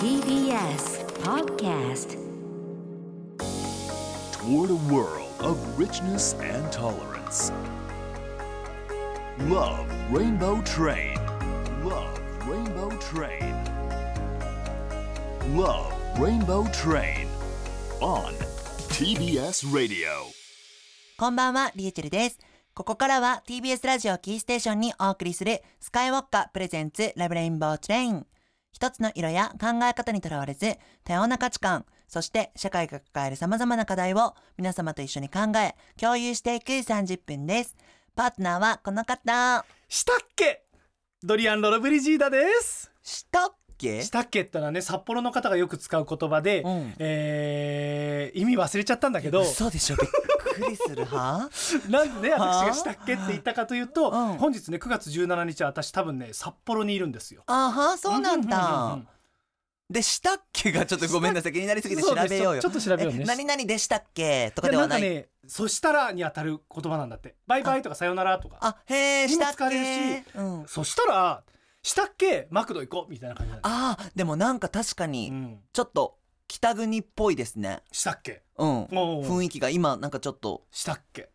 TBS Podcast toward a world of richness and tolerance. Love Rainbow Train. Love Rainbow Train. Love Rainbow Train. On TBS Radio. こんばんは、リエチェルです。ここからは TBS ラジオキーステーションにお送りするスカイウォッカプレゼンツラブレインボートレイン。一つの色や考え方にとらわれず、多様な価値観、そして社会が抱える様々な課題を皆様と一緒に考え、共有していく30分です。パートナーはこの方。したっけ？ドリアン・ロロブリジーダです。したっけ？したっけってのはね、札幌の方がよく使う言葉で、うんえー、意味忘れちゃったんだけど、嘘でしょ？びっくりするは？なんでね、はあ？私がしたっけって言ったかというと、うん本日ね、9月17日は私多分ね、札幌にいるんですよ。あは、そうなんだうん。で、したっけがちょっとごめんなさい。気になりすぎて調べようよ。ちょっと調べようねえ何々でしたっけ？とかでではない。なんかね、そしたらに当たる言葉なんだって。バイバイとかさよならとか。あ、へえ、したっ使われるしけうん。そしたら、したっけ？マクド行こうみたいな感じなんだああ、でもなんか確かうに、ん。ちょっと北国っぽいですね。したっけ？うん。おう雰囲気が今なんかちょっと。したっけ？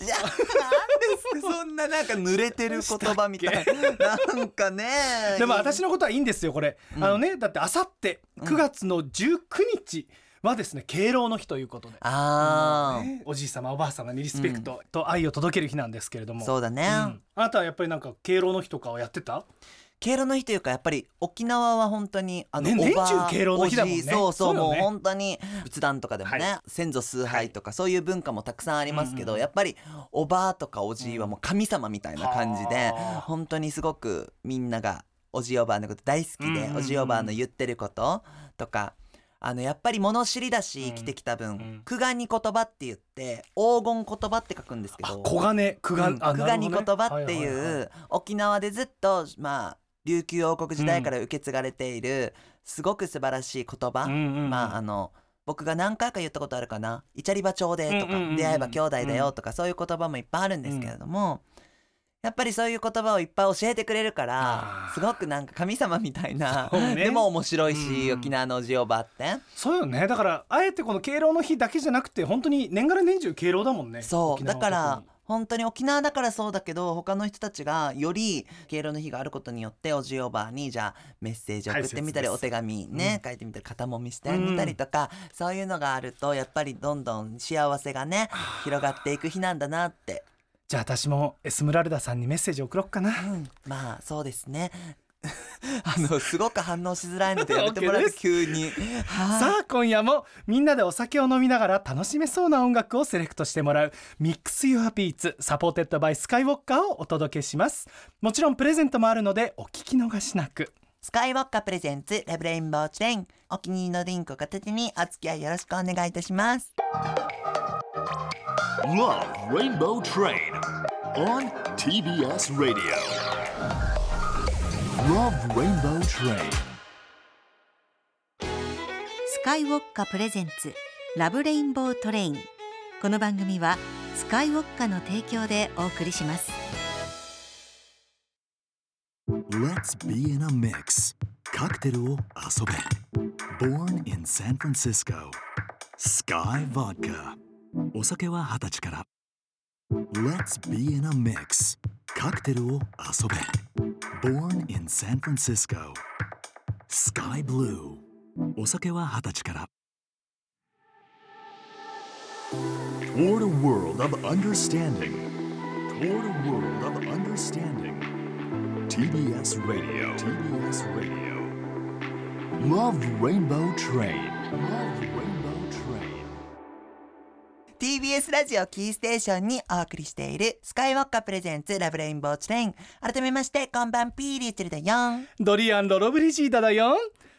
いや、なんですか？そんななんか濡れてる言葉みたいな。なんかね。でも私のことはいいんですよ、これ。うんあのね、だってあさって9月の19日はですね、敬老の日ということで。ああ、ねおじい様、おばあ様にリスペクトと愛を届ける日なんですけれども。そうだね。うん。あなたはやっぱりなんか敬老の日とかをやってた？敬老の日というかやっぱり沖縄は本当にあの、ね年中敬老の日だもんね。おじそうそうそうよね。もう本当に仏壇とかでもね、は先祖崇拝とかそういう文化もたくさんありますけど、うんうんやっぱりおばあとかおじいはもう神様みたいな感じで、はあ。本当にすごくみんながおじいおばあのこと大好きで、うんうんうん。おじいおばあの言ってることとかあのやっぱり物知りだし生きてきた分、うん。苦願に言葉って言って黄金言葉って書くんですけあ、ど小金、苦願、あうん久我に言葉ってはいはいはいい。う沖縄でずっとまあ琉球王国時代から受け継がれているすごく素晴らしい言葉、うんうんうん。まああの僕が何回か言ったことあるかな「イチャリバ町で」とか、うんうんうんうん出会えば兄弟だよ」とか、そういう言葉もいっぱいあるんですけれども、やっぱりそういう言葉をいっぱい教えてくれるからすごくなんか神様みたいな、ねでも面白いし、うん沖縄のおじおばって。そうよね。だから、あえてこの敬老の日だけじゃなくて、本当に年がら年中敬老だもんね。そう。だから本当に沖縄だからそうだけど、他の人たちがより敬老の日があることによって、おじいおばあに、じゃあメッセージ送ってみたり、お手紙ね、書いてみたり、肩もみしてみたりとか、そういうのがあると、やっぱりどんどん幸せがね、広がっていく日なんだなって。じゃあ私もエスムラルダさんにメッセージ送ろっかな。うん。まあ、そうですね。あの、すごく反応しづらいのでやめてもらって、急に。はい。さあ今夜もみんなでお酒を飲みながら楽しめそうな音楽をセレクトしてもらうミックス Your Beats サポーテッドバイスカイウォッカーをお届けしますもちろんプレゼントもあるのでお聞き逃しなくスカイウォッカプレゼンツ、ラブレインボーチェーン。お気に入りのリンクを片手にお付き合いよろしくお願いいたします。Love Rainbow Train. On TBS Radio. Love Rainbow Train. スカイウォッカプレゼンツラブレインボートレインこの番組はスカイウォッカの提供でお送りします Let's be in a mix. カクテルを遊べ。Born in San Francisco. Sky Vodka. お酒は二十歳から。Let's be in a mix. カクテルを遊べ。Born in San Francisco. Sky Blue. お酒は二十歳から。Toward a world of understanding. Toward a world of understanding. TBS Radio. TBS Radio. Love Rainbow Train. Love Rainbow Train. TBS ラジオキーステーションにお送りしているスカイウォッカプレゼンツラブレインボーチレイン。改めまして、こんばんピーリーチルだよん。ドリアン・ロロブリジーダだよ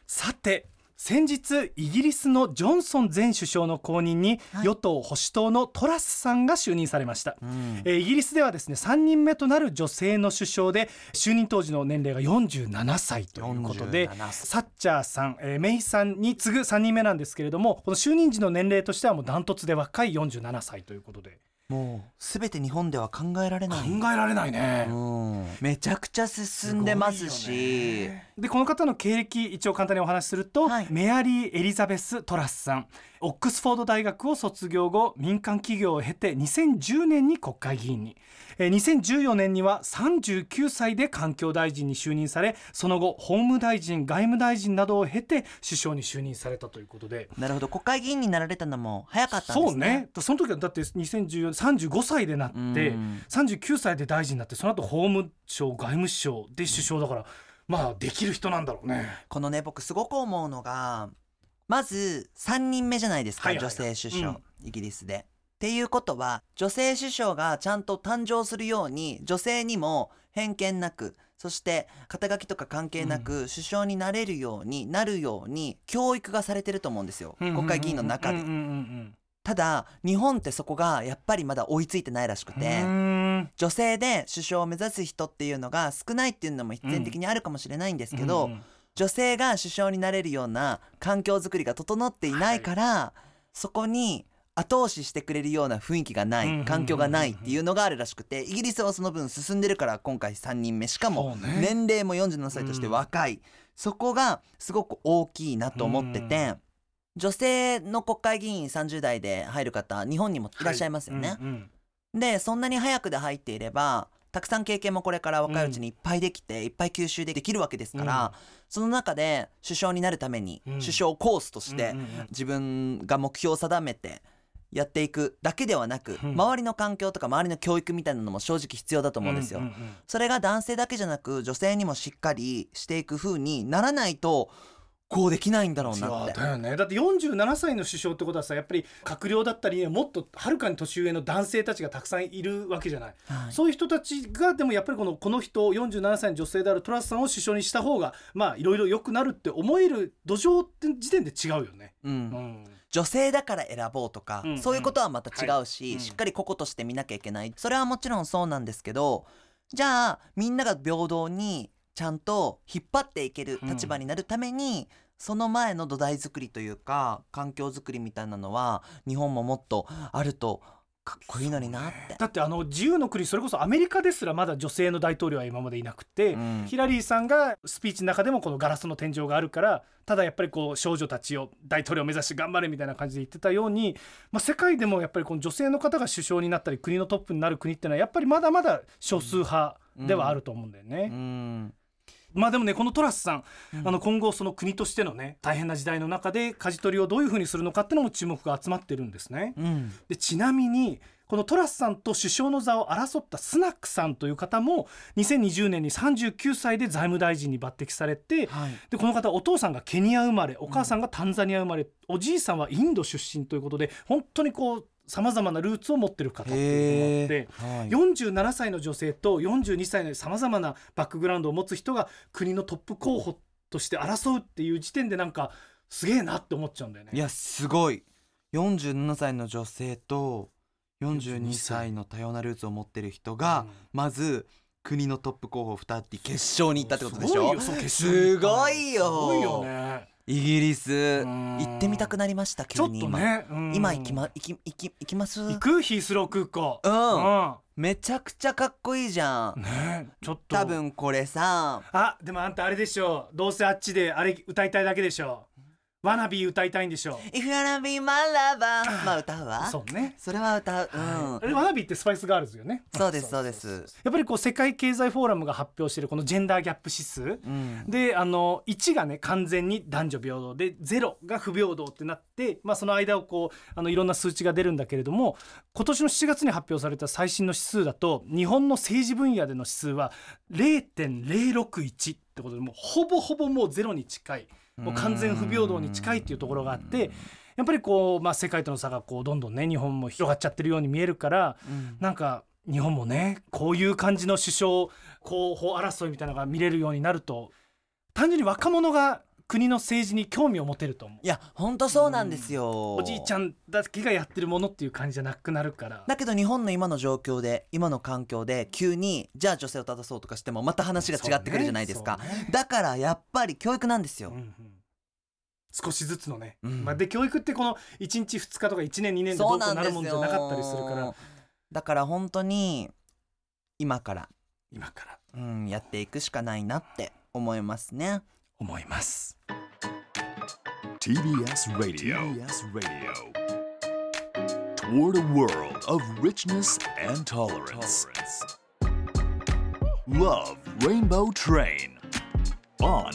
さて先日イギリスのジョンソン前首相の後任に、与党保守党のトラスさんが就任されました、えーイギリスではですね3人目となる女性の首相で就任当時の年齢が47歳ということで47歳。サッチャーさん、えーメイさんに次ぐ3人目なんですけれどもこの就任時の年齢としてはもうダントツで若い47歳ということで。もう、すべて日本では考えられない。考えられないね、うん。めちゃくちゃ進んでますし、ねでこの方の経歴一応簡単にお話しすると、はい。メアリー・エリザベス・トラスさん。オックスフォード大学を卒業後民間企業を経て2010年に国会議員に。えー2014年には39歳で環境大臣に就任されその後法務大臣外務大臣などを経て首相に就任されたということで。なるほど。国会議員になられたのも早かったんですね。そうね。その時はだって2014 35歳でなってうん。39歳で大臣になってその後法務省外務省で首相だからまあできる人なんだろうね。このね僕すごく思うのがまず3人目じゃないですか、はいはいはい女性首相、うんイギリスで。っていうことは女性首相がちゃんと誕生するように女性にも偏見なくそして肩書きとか関係なく首相になれるようになるように教育がされてると思うんですよ国会議員の中でうんうんうんただ日本ってそこがやっぱりまだ追いついてないらしくうんて女性で首相を目指す人っていうのが少ないっていうのも必然的にあるかもしれないんですけど、うんうん女性が首相になれるような環境づくりが整っていないから、そこに後押ししてくれるような雰囲気がない環境がないっていうのがあるらしくてイギリスはその分進んでるから今回3人目。しかも年齢も47歳として若い、そこがすごく大きいなと思ってて、女性の国会議員30代で入る方日本にもいらっしゃいますよね。はい。うんうん。でそんなに早くで入っていればたくさん経験もこれから若いうちにいっぱいできて、いっぱい吸収できるわけですから、その中で首相になるために、うん。首相コースとして、うんうんうん。自分が目標を定めてやっていくだけではなく、うん。周りの環境とか周りの教育みたいなのも正直必要だと思うんですよ。うんうん。それが男性だけじゃなく女性にもしっかりしていく風にならないとこうできないんだろうなって。だ。よね。だって47歳の首相ってことはさやっぱり閣僚だったりもっとはるかに年上の男性たちがたくさんいるわけじゃない、はい。そういう人たちがでもやっぱりこのこの人47歳の女性であるトラスさんを首相にした方がまあいろいろ良くなるって思える土壌って時点で違うよね。うん。うん。女性だから選ぼうとか、うんそういうことはまた違うし、はい。うんしっかり個々として見なきゃいけない。それはもちろんそうなんですけどじゃあみんなが平等にちゃんと引っ張っていける立場になるために、その前の土台作りというか環境づくりみたいなのは日本ももっとあるとかっこいいのになって。だってあの自由の国それこそアメリカですらまだ女性の大統領は今までいなくて、うんヒラリーさんがスピーチの中でもこのガラスの天井があるからただやっぱりこう少女たちを大統領を目指して頑張れみたいな感じで言ってたように、まあ、世界でもやっぱりこの女性の方が首相になったり国のトップになる国っていうのはやっぱりまだまだ少数派ではあると思うんだよね。うんまあでもねこのトラスさん、うん。あの今後その国としてのね大変な時代の中で舵取りをどういうふうにするのかっていうのも注目が集まってるんですね。うん。でちなみにこのトラスさんと首相の座を争ったスナックさんという方も2020年に39歳で財務大臣に抜擢されてはい。でこの方お父さんがケニア生まれお母さんがタンザニア生まれ、おじいさんはインド出身ということで本当にこうさまざまなルーツを持ってる方っていうのもあって。はい47歳の女性と42歳のさまざまなバックグラウンドを持つ人が国のトップ候補として争うっていう時点でなんかすげえなって思っちゃうんだよね。いやすごい47歳の女性と42歳の多様なルーツを持ってる人が、まず国のトップ候補2人決勝に行ったってことでしょ？すごいよすごいよね。イギリス。ん。行ってみたくなりました急に今、ね。うん。今行きま行き行き行きます？行く？ヒースロー空港。うん。うめちゃくちゃかっこいいじゃん。んねちょっと。多。分これさ。あでもあんたあれでしょどうせあっちであれ歌いたいだけでしょワナビー歌いたいんでしょ If you wanna be my lover. まあ歌うわ。そうね。それは歌う。うん、あれワナビーってスパイスガールズよね。そうですそうです。やっぱりこう世界経済フォーラムが発表しているこのジェンダーギャップ指数、うん。であの1がね完全に男女平等で0が不平等ってなって、まあ、その間をこうあのいろんな数値が出るんだけれども今年の7月に発表された最新の指数だと日本の政治分野での指数は0.061ってことでもうほぼほぼもうゼロに近いもう完全不平等に近いっていうところがあってやっぱりこう、まあ、世界との差がこうどんどんね日本も広がっちゃってるように見えるからうん。なんか日本もねこういう感じの首相候補争いみたいなのが見れるようになると単純に若者が国の政治に興味を持てると思う。いやほんとそうなんですよ。おじいちゃんだけがやってるものっていう感じじゃなくなるから。だけど日本の今の状況で今の環境で急にじゃあ女性を正そうとかしてもまた話が違ってくるじゃないですか、そうね。だからやっぱり教育なんですよ、うんうん。少しずつのね、うん。まあ、で教育ってこの1日2日とか1年2年でどそううこうなるもんじゃなかったりするから。だから本当に今から、今から。うん、やっていくしかないなって思いますね思います TBS Radio. TBS Radio. Toward a world of richness and tolerance. Love Rainbow Train. On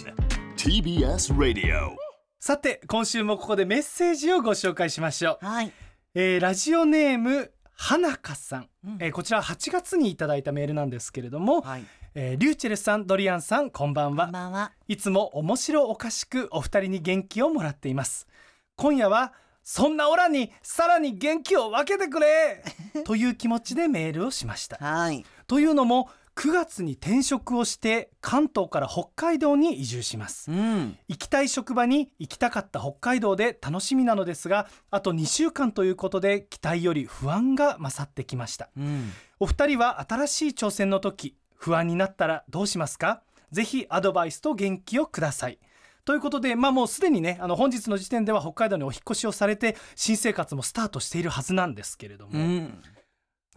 TBS Radio. さて今週もここでメッセージをご紹介しましょう、はいえーラジオネーム花香さん、うんえーこちら8月にいただいたメールなんですけれども、はいえーリューチェルさんドリアンさんこんばんは。こんばんは。いつも面白おかしくお二人に元気をもらっています。今夜はそんなオラにさらに元気を分けてくれ という気持ちでメールをしました。はい。というのも9月に転職をして関東から北海道に移住します。うん。行きたい職場に行きたかった北海道で楽しみなのですがあと2週間ということで期待より不安が勝ってきました。うん。お二人は新しい挑戦の時不安になったらどうしますか？ぜひアドバイスと元気をください。ということでまあもうすでにねあの本日の時点では北海道にお引っ越しをされて新生活もスタートしているはずなんですけれども、うん。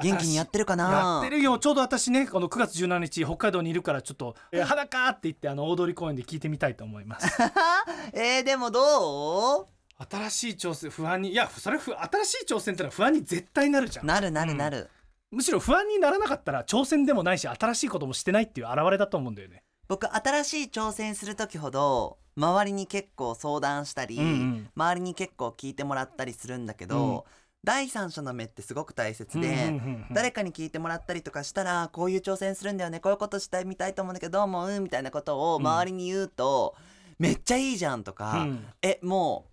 元気にやってるかな？やってるよ。ちょうど私ねこの9月17日北海道にいるからちょっと「え？ー裸!」って言ってあの大通公園で聞いてみたいと思います。えー、でもど新しい挑戦不安にいやそれふ新しい挑戦ってのは不安に絶対なるじゃうん。なるなるなる、むしろ不安にならなかったら挑戦でもないし新しいこともしてないっていう表れだと思うんだよね。僕新しい挑戦する時ほど周りに結構相談したり、うんうん。周りに結構聞いてもらったりするんだけど、第三者の目ってすごく大切で、うんうんうんうん。誰かに聞いてもらったりとかしたらこういう挑戦するんだよねこういうことしたいみたいと思うんだけどどう思うみたいなことを周りに言うと、めっちゃいいじゃんとか、うん。えもう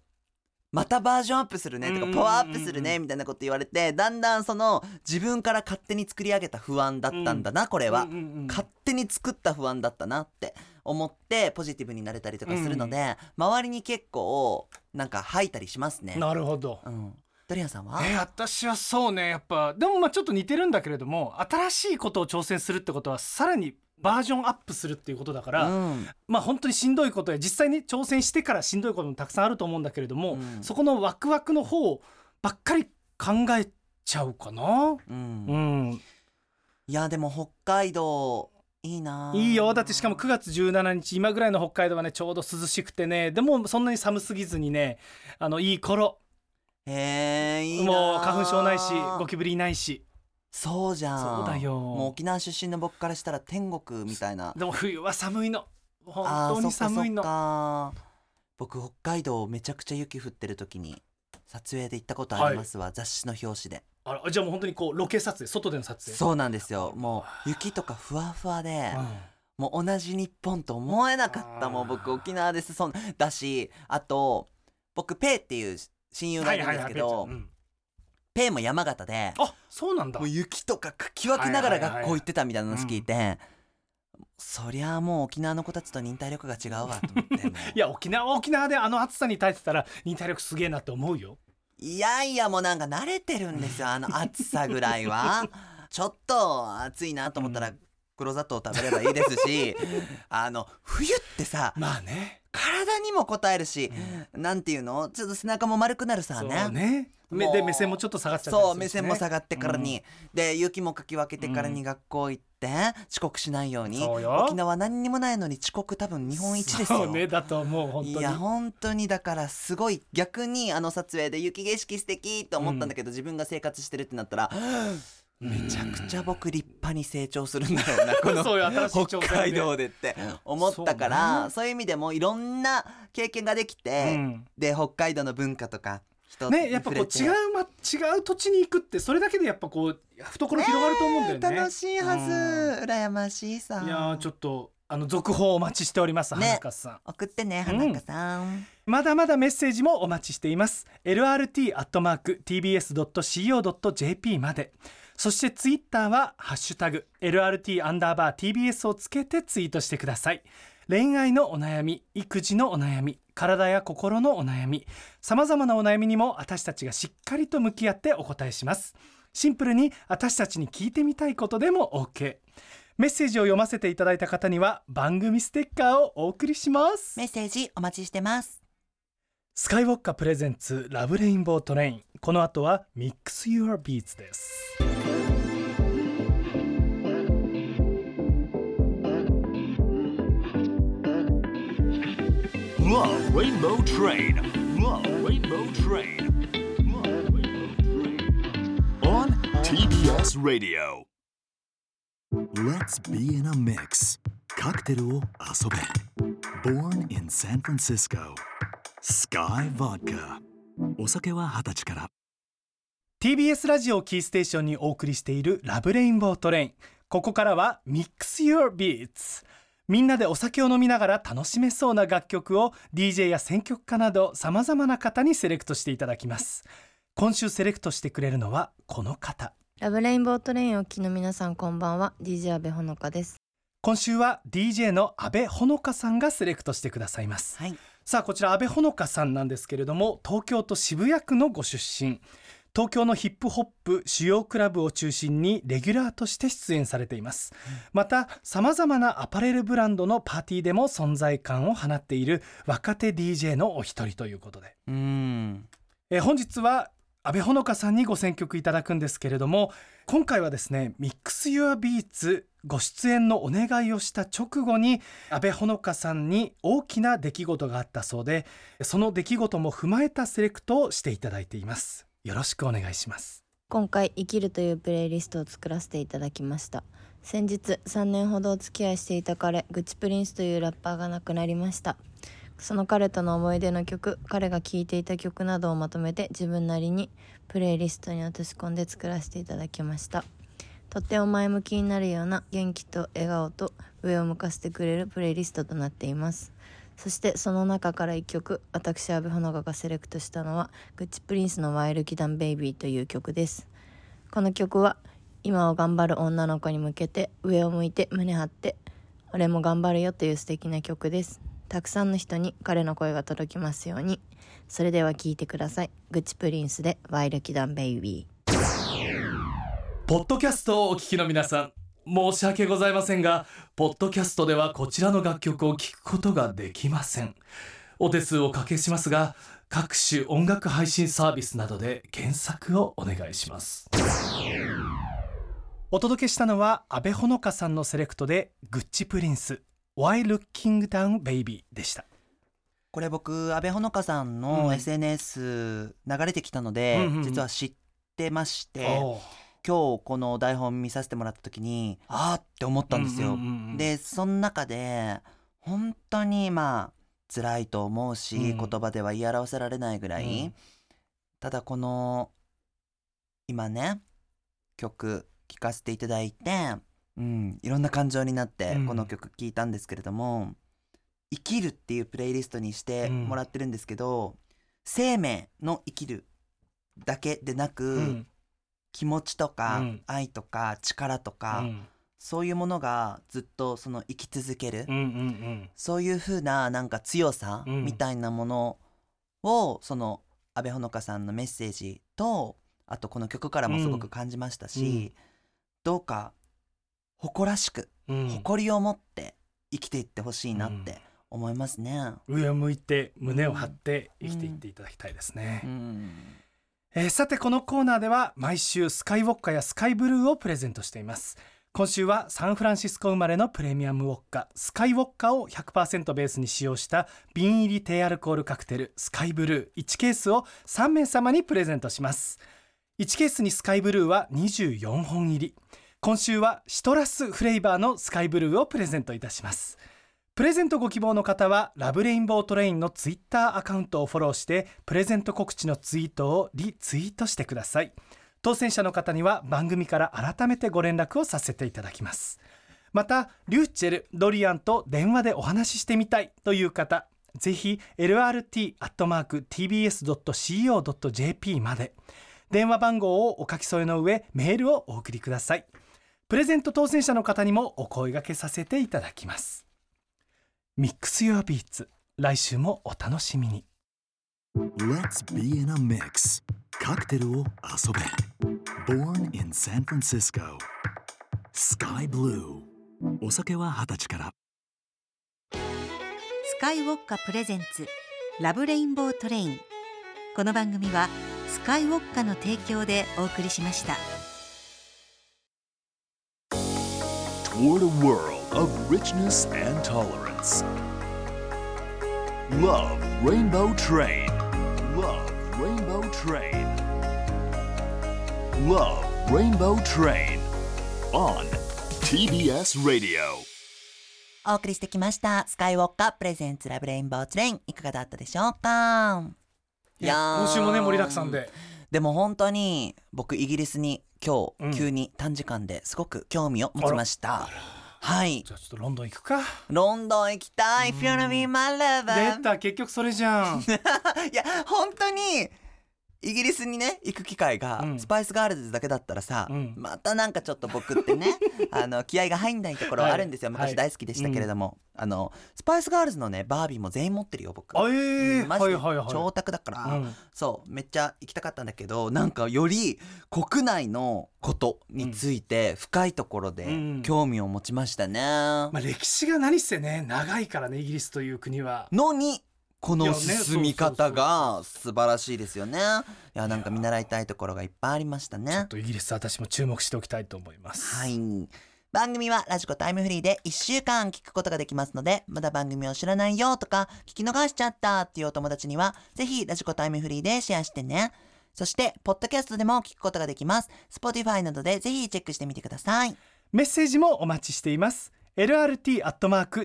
またバージョンアップするね。とか、パワーアップするね。みたいなこと言われてだんだんその自分から勝手に作り上げた不安だったんだな、これは、勝手に作った不安だったなって思ってポジティブになれたりとかするので、周りに結構なんか吐いたりしますね。なるほど。うん、ドリアンさんは、えー私はそうね。やっぱでもまあちょっと似てるんだけれども新しいことを挑戦するってことはさらにバージョンアップするっていうことだから、うん。まあ本当にしんどいことや実際に挑戦してからしんどいこともたくさんあると思うんだけれども、うん。そこのワクワクの方ばっかり考えちゃうかな？うん。うん、いやでも北海道いいないいよ。だってしかも9月17日今ぐらいの北海道はねちょうど涼しくてね。でもそんなに寒すぎずにねあのいい頃。へえいいなもう花粉症ないしゴキブリいないしそうじゃん。そうだよ。もう沖縄出身の僕からしたら天国みたいな。でも冬は寒いの。あ本ー当に寒いの。僕北海道めちゃくちゃ雪降ってる時に撮影で行ったことありますわ、雑誌の表紙で。あらじゃあもう本当にこうロケ撮影。外での撮影そうなんですよ。もう雪とかふわふわで、うん。もう同じ日本と思えなかったもう僕沖縄です。そんだしあと僕ペイっていう親友がいるんですけど、はいはいはいうんペイも山形であそうなんだ。もう雪とかかき分けながら学校行ってたみたいな話聞いて、そりゃあもう沖縄の子たちと忍耐力が違うわと思って いや沖縄は沖縄であの暑さに耐えてたら忍耐力すげえなって思うよ。いやいやもうなんか慣れてるんですよあの暑さぐらいは。ちょっと暑いなと思ったら黒砂糖食べればいいですし あの冬ってさまあね。体にも応えるし、なんていうの？ちょっと背中も丸くなるさそうね。ね目で目線もちょっと下がっちゃったりそう目線も下がってからに、で雪もかき分けてからに学校行って、遅刻しないようにそうよ。沖縄何にもないのに遅刻多分日本一ですよ。そうねだと思う本当に。いや本当にだからすごい逆にあの撮影で雪景色素敵と思ったんだけど、自分が生活してるってなったらめちゃくちゃ僕立派に成長するんだろうなこの北海道でって思ったからそういう意味でもいろんな経験ができて、うん。で北海道の文化とか人ねやっぱこう違う、ま、違う土地に行くってそれだけでやっぱこう懐広がると思うんだよね、楽しいはず、羨ましいさ。いやーちょっとあの続報お待ちしております、ね。花香さん。送ってねうん。花香さん、まだまだメッセージもお待ちしています。LRT アットマーク tbs.co.jp まで。そしてツイッターはハッシュタグ LRT アンダーバー TBS をつけてツイートしてください。恋愛のお悩み育児のお悩み体や心のお悩みさまざまなお悩みにも私たちがしっかりと向き合ってお答えします。シンプルに私たちに聞いてみたいことでも OK メッセージを読ませていただいた方には番組ステッカーをお送りしますメッセージお待ちしてますスカイウォッカプレゼンツラブレインボートレインこの後はミックス Your Beats です Love Rainbow Train. Love Rainbow Train. Love Rainbow Train. On TBS Radio. Let's be in a mix. カクテルを遊べ。Born in San Francisco. Sky Vodka. お酒は二十歳から。TBS ラジオキーステーションにお送りしているラブレインボートレインここからは Mix Your Beats みんなでお酒を飲みながら楽しめそうな楽曲を DJ や選曲家などさまざまな方にセレクトしていただきます今週セレクトしてくれるのはこの方 Love Rainbow Train をお聴きの皆さんこんばんは。DJ 阿部ほのかです。今週は DJ の阿部ほのかさんがセレクトしてくださいます、はい、さあこちら阿部ほのかさんなんですけれども東京都渋谷区のご出身。東京のヒップホップ主要クラブを中心にレギュラーとして出演されています、うん、またさまざまなアパレルブランドのパーティーでも存在感を放っている若手 DJ のお一人ということでうんえ本日は阿部ほのかさんにご選曲いただくんですけれども今回はですね「 MIX YOUR BEATS」ご出演のお願いをした直後に阿部ほのかさんに大きな出来事があったそうでその出来事も踏まえたセレクトをしていただいています。よろしくお願いします。今回生きるというプレイリストを作らせていただきました。先日3年ほどお付き合いしていた彼 Gucci Prince というラッパーが亡くなりました。その彼との思い出の曲彼が聴いていた曲などをまとめて自分なりにプレイリストに落とし込んで作らせていただきました。とっても前向きになるような元気と笑顔と上を向かせてくれるプレイリストとなっています。そしてその中から1曲私阿部穂香がセレクトしたのはグッチプリンスの「ワイルキダンベイビー」という曲です。この曲は今を頑張る女の子に向けて上を向いて胸張って俺も頑張るよという素敵な曲です。たくさんの人に彼の声が届きますように。それでは聴いてください。グッチプリンスで「ワイルキダンベイビー」ポッドキャストをお聞きの皆さん申し訳ございませんがポッドキャストではこちらの楽曲を聴くことができません。お手数をおかけしますが各種音楽配信サービスなどで検索をお願いします。お届けしたのは阿部ほのかさんのセレクトでグッチプリンス Why Looking Down Baby でした。これ僕阿部ほのかさんの SNS 流れてきたので、うんうんうん、実は知ってまして、今日この台本見させてもらった時にああって思ったんですよ。でその中で本当にまあ辛いと思うし、うん、言葉では言い表せられないぐらい、うん、ただこの今ね曲聴かせていただいて、うん、いろんな感情になってこの曲聴いたんですけれども、うん、生きるっていうプレイリストにしてもらってるんですけど、生命の生きるだけでなく、気持ちとか、愛とか力とか、そういうものがずっとその生き続ける、うんうんうん、そういうふうななんか強さみたいなものを、その阿部ほのかさんのメッセージとあとこの曲からもすごく感じましたし、うん、どうか誇らしく、うん、誇りを持って生きていってほしいなって思いますね、上を向いて胸を張って生きていっていただきたいですね。うん。えー、さてこのコーナーでは毎週スカイウォッカやスカイブルーをプレゼントしています。今週はサンフランシスコ生まれのプレミアムウォッカスカイウォッカを100%ベースに使用した瓶入り低アルコールカクテル SKYY BLUE。1ケースを3名様にプレゼントします。1ケースに SKYY BLUE は24本入り今週はシトラスフレーバーの SKYY BLUE をプレゼントいたします。プレゼントご希望の方は Love Rainbow Train のツイッターアカウントをフォローしてプレゼント告知のツイートをリツイートしてください。当選者の方には番組から改めてご連絡をさせていただきます。またりゅうちぇるドリアンと電話でお話ししてみたいという方ぜひ lrt.tbs.co.jp まで。電話番号をお書き添えの上メールをお送りください。プレゼント当選者の方にもお声掛けさせていただきます。 MIX YOUR BEATS来週もお楽しみに。Let's be in a mix. カクテルを遊べ。Born in San Francisco. Sky Blue. お酒は二十歳から。スカイウォッカプレゼンツラブレインボートレイン。この番組はスカイウォッカの提供でお送りしました Toward a world of richness and tolerance Love Rainbow Train Love Rainbow Train Love Rainbow Train on TBS Radio お送りしてきましたスカイウォッカプレゼンツラブレインボーツレインいかがだったでしょうかいや今週もね盛りだくさんででも本当に僕イギリスに今うん。日急に短時間ですごく興味を持ちました、はい。じゃあちょっとロンドン行くか。ロンドン行きたい。If you wanna be my 出 lover た。結局それじゃん。いや本当にイギリスにね行く機会が、うん。スパイスガールズだけだったらさ、うん。またなんかちょっと僕ってね あの気合が入んないところはあるんですよ、はい。昔大好きでしたけれども、あのスパイスガールズのねバービーも全員持ってるよ僕。あえー。うんマジで。はいはいだから、うん。そう。めっちゃ行きたかったんだけどなんかより国内のことについて深いところでうん。興味を持ちましたね、まあ歴史が何せね長いからねイギリスという国は。のにこの進み方が素晴らしいですよね。いやなんか見習いたいところがいっぱいありましたちょっね。とイギリス私も注目しておきたいと思いますはい。番組はラジコタイムフリーで1週間聞くことができますので、まだ番組を知らないよとか、聞き逃しちゃったっていうお友達には、ぜひラジコタイムフリーでシェアしてね。そして、ポッドキャストでも聞くことができます。Spotify などでぜひチェックしてみてください。メッセージもお待ちしています lrt.tbs.co.jp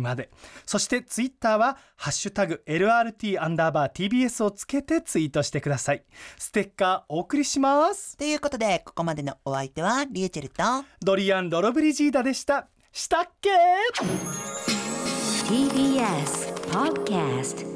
まで。そしてツイッターはハッシュタグ LRT アンダーバー TBS をつけてツイートしてください。ステッカーお送りします。ということで、ここまでのお相手はリューチェルと、ドリアン・ロロブリジーダでした。したっけ TBS Podcast